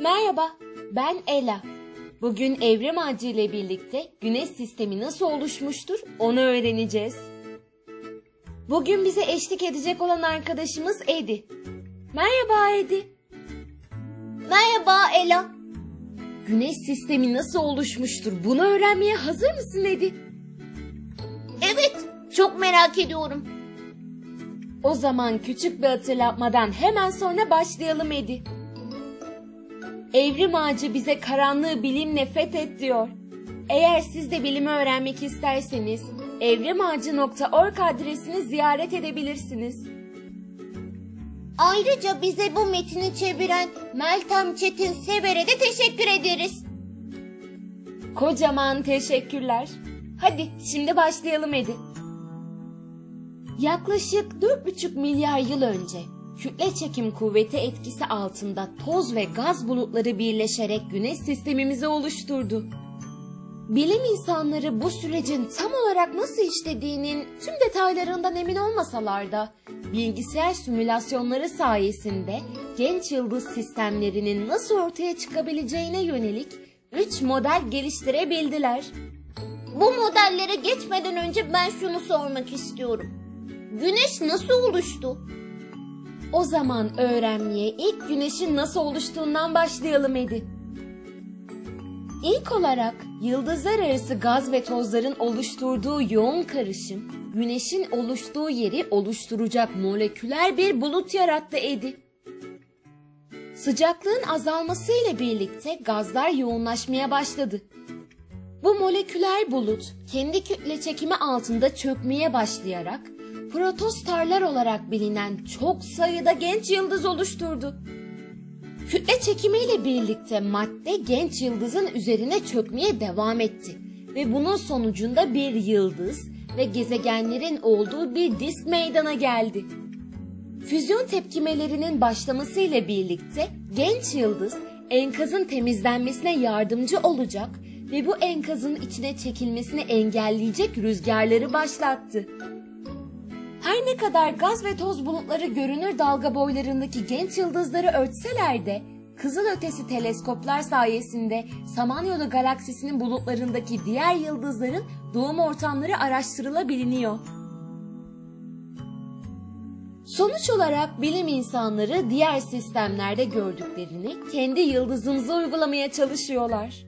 Merhaba, ben Ela. Bugün evrim ağacı ile birlikte güneş sistemi nasıl oluşmuştur onu öğreneceğiz. Bugün bize eşlik edecek olan arkadaşımız Edi. Merhaba Edi. Merhaba Ela. Güneş sistemi nasıl oluşmuştur bunu öğrenmeye hazır mısın Edi? Evet, çok merak ediyorum. O zaman küçük bir hatırlatmadan hemen sonra başlayalım Edi. Evrim ağacı bize karanlığı bilimle fethet diyor. Eğer siz de bilimi öğrenmek isterseniz evrimağacı.org adresini ziyaret edebilirsiniz. Ayrıca bize bu metini çeviren Meltem Çetin Sever'e de teşekkür ederiz. Kocaman teşekkürler. Hadi şimdi başlayalım Edi. Yaklaşık 4,5 milyar yıl önce kütle çekim kuvveti etkisi altında toz ve gaz bulutları birleşerek güneş sistemimizi oluşturdu. Bilim insanları bu sürecin tam olarak nasıl işlediğinin tüm detaylarından emin olmasalar da bilgisayar simülasyonları sayesinde genç yıldız sistemlerinin nasıl ortaya çıkabileceğine yönelik 3 model geliştirebildiler. Bu modellere geçmeden önce ben şunu sormak istiyorum. Güneş nasıl oluştu? O zaman öğrenmeye ilk güneşin nasıl oluştuğundan başlayalım Edi. İlk olarak yıldızlar arası gaz ve tozların oluşturduğu yoğun karışım, güneşin oluştuğu yeri oluşturacak moleküler bir bulut yarattı Edi. Sıcaklığın azalmasıyla birlikte gazlar yoğunlaşmaya başladı. Bu moleküler bulut kendi kütle çekimi altında çökmeye başlayarak protostarlar olarak bilinen çok sayıda genç yıldız oluşturdu. Kütle çekimiyle birlikte madde genç yıldızın üzerine çökmeye devam etti ve bunun sonucunda bir yıldız ve gezegenlerin olduğu bir disk meydana geldi. Füzyon tepkimelerinin başlamasıyla birlikte genç yıldız enkazın temizlenmesine yardımcı olacak ve bu enkazın içine çekilmesini engelleyecek rüzgarları başlattı. Her ne kadar gaz ve toz bulutları görünür dalga boylarındaki genç yıldızları ölçseler de kızılötesi teleskoplar sayesinde Samanyolu galaksisinin bulutlarındaki diğer yıldızların doğum ortamları araştırılabiliyor. Sonuç olarak bilim insanları diğer sistemlerde gördüklerini kendi yıldızımıza uygulamaya çalışıyorlar.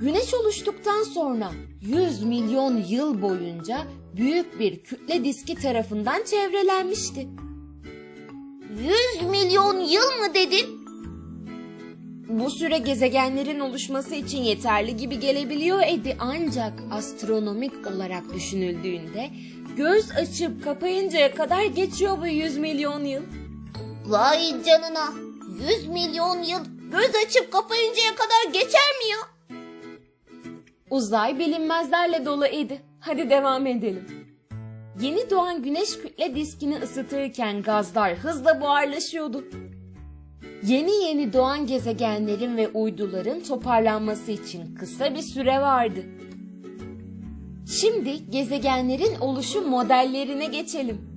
Güneş oluştuktan sonra 100 milyon yıl boyunca büyük bir kütle diski tarafından çevrelenmişti. 100 milyon yıl mı dedin? Bu süre gezegenlerin oluşması için yeterli gibi gelebiliyor Edi ancak astronomik olarak düşünüldüğünde göz açıp kapayıncaya kadar geçiyor bu 100 milyon yıl. Vay canına. 100 milyon yıl göz açıp kapayıncaya kadar geçer mi ya? Uzay bilinmezlerle dolu Edi. Hadi devam edelim. Yeni doğan güneş kütle diskini ısıtırken gazlar hızla buharlaşıyordu. Yeni yeni doğan gezegenlerin ve uyduların toparlanması için kısa bir süre vardı. Şimdi gezegenlerin oluşum modellerine geçelim.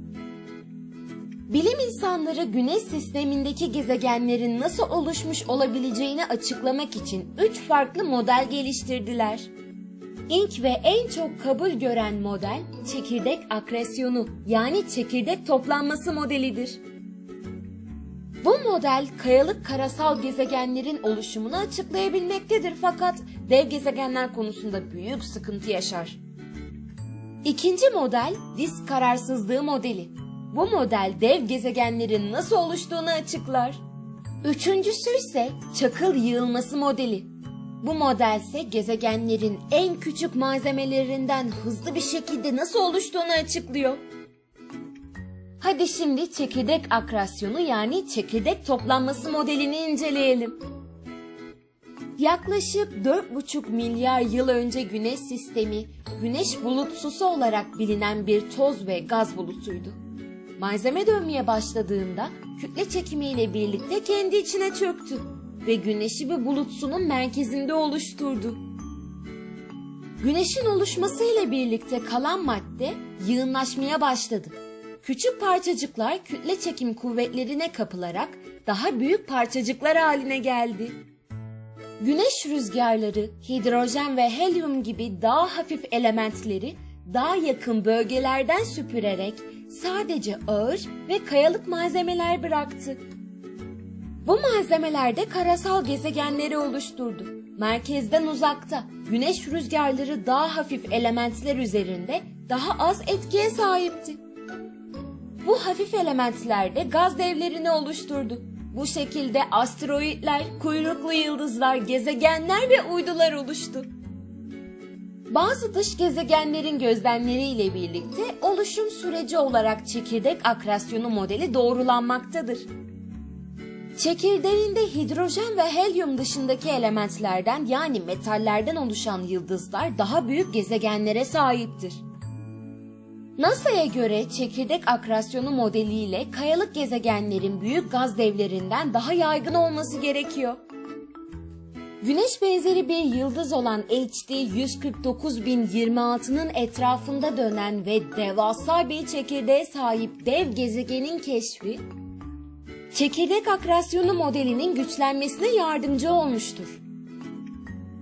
Bilim insanları güneş sistemindeki gezegenlerin nasıl oluşmuş olabileceğini açıklamak için üç farklı model geliştirdiler. İlk ve en çok kabul gören model çekirdek akresyonu yani çekirdek toplanması modelidir. Bu model kayalık karasal gezegenlerin oluşumunu açıklayabilmektedir fakat dev gezegenler konusunda büyük sıkıntı yaşar. İkinci model disk kararsızlığı modeli. Bu model dev gezegenlerin nasıl oluştuğunu açıklar. Üçüncüsü ise çakıl yığılması modeli. Bu model ise gezegenlerin en küçük malzemelerinden hızlı bir şekilde nasıl oluştuğunu açıklıyor. Hadi şimdi çekirdek akrasyonu yani çekirdek toplanması modelini inceleyelim. Yaklaşık 4,5 milyar yıl önce güneş sistemi güneş bulutsusu olarak bilinen bir toz ve gaz bulutuydu. Malzeme dönmeye başladığında kütle çekimiyle birlikte kendi içine çöktü ve güneşi bir bulutsunun merkezinde oluşturdu. Güneşin oluşmasıyla birlikte kalan madde yığınlaşmaya başladı küçük parçacıklar kütle çekim kuvvetlerine kapılarak daha büyük parçacıklar haline geldi. Güneş rüzgarları, hidrojen ve helyum gibi daha hafif elementleri daha yakın bölgelerden süpürerek sadece ağır ve kayalık malzemeler bıraktı. Bu malzemeler de karasal gezegenleri oluşturdu. Merkezden uzakta, güneş rüzgarları daha hafif elementler üzerinde daha az etkiye sahipti. Bu hafif elementler de gaz devlerini oluşturdu. Bu şekilde asteroidler, kuyruklu yıldızlar, gezegenler ve uydular oluştu. Bazı dış gezegenlerin gözlemleriyle birlikte oluşum süreci olarak çekirdek akrasyonu modeli doğrulanmaktadır. Çekirdeğinde hidrojen ve helyum dışındaki elementlerden yani metallerden oluşan yıldızlar daha büyük gezegenlere sahiptir. NASA'ya göre çekirdek akrasyonu modeliyle kayalık gezegenlerin büyük gaz devlerinden daha yaygın olması gerekiyor. Güneş benzeri bir yıldız olan HD 149.026'nın etrafında dönen ve devasa bir çekirdeğe sahip dev gezegenin keşfi, çekirdek akrasyonu modelinin güçlenmesine yardımcı olmuştur.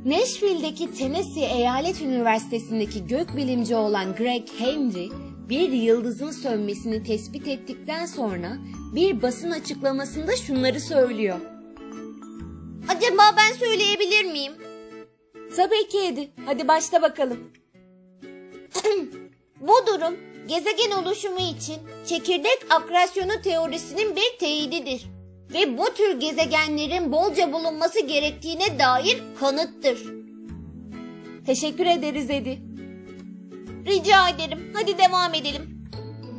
Nashville'deki Tennessee Eyalet Üniversitesi'ndeki gökbilimci olan Greg Henry, bir yıldızın sönmesini tespit ettikten sonra bir basın açıklamasında şunları söylüyor. Acaba ben söyleyebilir miyim? Tabii ki Edi. Hadi başla bakalım. Bu durum gezegen oluşumu için çekirdek akrasyonu teorisinin bir teyididir. Ve bu tür gezegenlerin bolca bulunması gerektiğine dair kanıttır. Teşekkür ederiz Edi. Rica ederim. Hadi devam edelim.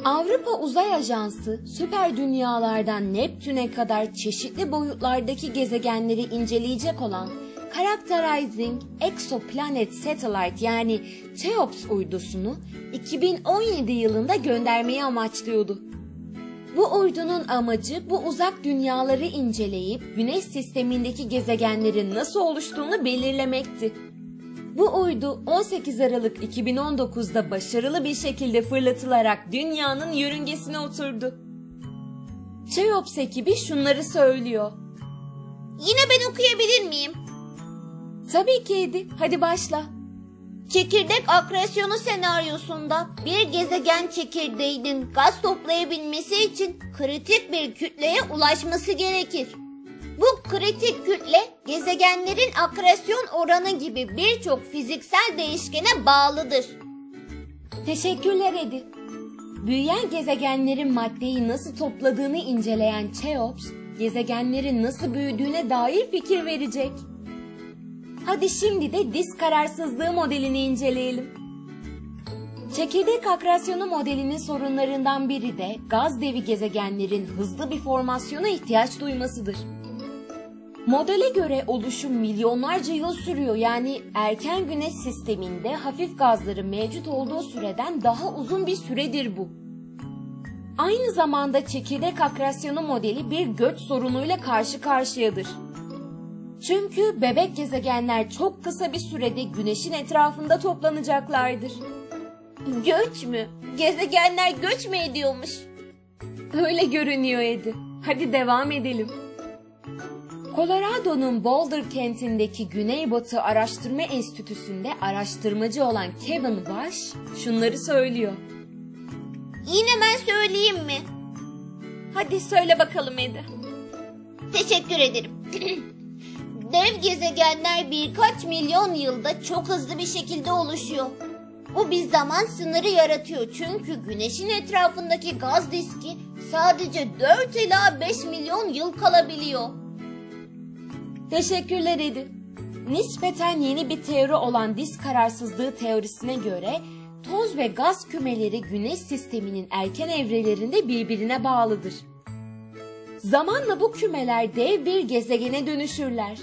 Avrupa Uzay Ajansı süper dünyalardan Neptün'e kadar çeşitli boyutlardaki gezegenleri inceleyecek olan Characterizing Exoplanet Satellite yani CHEOPS uydusunu 2017 yılında göndermeyi amaçlıyordu. Bu uydunun amacı bu uzak dünyaları inceleyip Güneş sistemindeki gezegenlerin nasıl oluştuğunu belirlemekti. Bu uydu 18 Aralık 2019'da başarılı bir şekilde fırlatılarak dünyanın yörüngesine oturdu. CHEOPS ekibi şunları söylüyor. Yine ben okuyabilir miyim? Tabii ki Edi. Hadi başla. Çekirdek akresyonu senaryosunda bir gezegen çekirdeğinin gaz toplayabilmesi için kritik bir kütleye ulaşması gerekir. Bu kritik kütle gezegenlerin akresyon oranı gibi birçok fiziksel değişkene bağlıdır. Teşekkürler Edi. Büyüyen gezegenlerin maddeyi nasıl topladığını inceleyen CHEOPS, gezegenlerin nasıl büyüdüğüne dair fikir verecek. Hadi şimdi de disk kararsızlığı modelini inceleyelim. Çekirdek akrasyonu modelinin sorunlarından biri de gaz devi gezegenlerin hızlı bir formasyona ihtiyaç duymasıdır. Modele göre oluşum milyonlarca yıl sürüyor yani erken güneş sisteminde hafif gazların mevcut olduğu süreden daha uzun bir süredir bu. Aynı zamanda çekirdek akrasyonu modeli bir göç sorunuyla karşı karşıyadır. Çünkü bebek gezegenler çok kısa bir sürede güneşin etrafında toplanacaklardır. Göç mü? Gezegenler göç mü ediyormuş? Öyle görünüyor Edi. Hadi devam edelim. Colorado'nun Boulder kentindeki Güneybatı Araştırma Enstitüsü'nde araştırmacı olan Kevin Bash şunları söylüyor. Yine ben söyleyeyim mi? Hadi söyle bakalım Edi. Teşekkür ederim. Dev gezegenler birkaç milyon yılda çok hızlı bir şekilde oluşuyor. Bu bir zaman sınırı yaratıyor çünkü güneşin etrafındaki gaz diski sadece 4 ila 5 milyon yıl kalabiliyor. Teşekkürler Edi. Nispeten yeni bir teori olan disk kararsızlığı teorisine göre toz ve gaz kümeleri güneş sisteminin erken evrelerinde birbirine bağlıdır. Zamanla bu kümeler dev bir gezegene dönüşürler.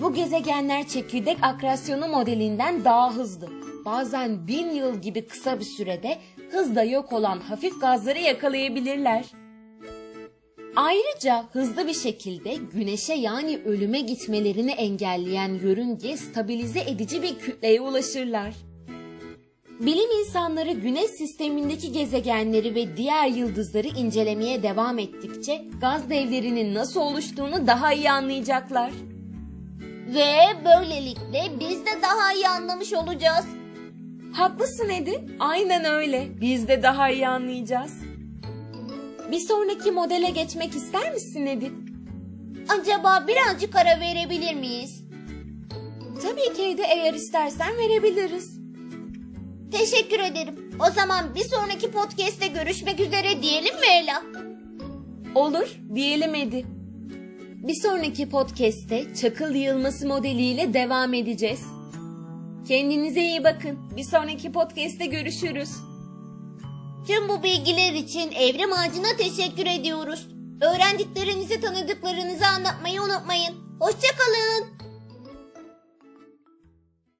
Bu gezegenler çekirdek akrasyonu modelinden daha hızlı. Bazen bin yıl gibi kısa bir sürede hızla yok olan hafif gazları yakalayabilirler. Ayrıca hızlı bir şekilde güneşe yani ölüme gitmelerini engelleyen yörünge stabilize edici bir kütleye ulaşırlar. Bilim insanları güneş sistemindeki gezegenleri ve diğer yıldızları incelemeye devam ettikçe gaz devlerinin nasıl oluştuğunu daha iyi anlayacaklar. Ve böylelikle biz de daha iyi anlamış olacağız. Haklısın Edi. Aynen öyle. Biz de daha iyi anlayacağız. Bir sonraki modele geçmek ister misin Edi? Acaba birazcık ara verebilir miyiz? Tabii ki Edi eğer istersen verebiliriz. Teşekkür ederim. O zaman bir sonraki podcast'te görüşmek üzere diyelim mi Ela? Olur, diyelim Edi. Bir sonraki podcast'te çakıl yığılması modeliyle devam edeceğiz. Kendinize iyi bakın. Bir sonraki podcast'te görüşürüz. Tüm bu bilgiler için Evrim Ağacı'na teşekkür ediyoruz. Öğrendiklerinizi tanıdıklarınızı anlatmayı unutmayın. Hoşçakalın.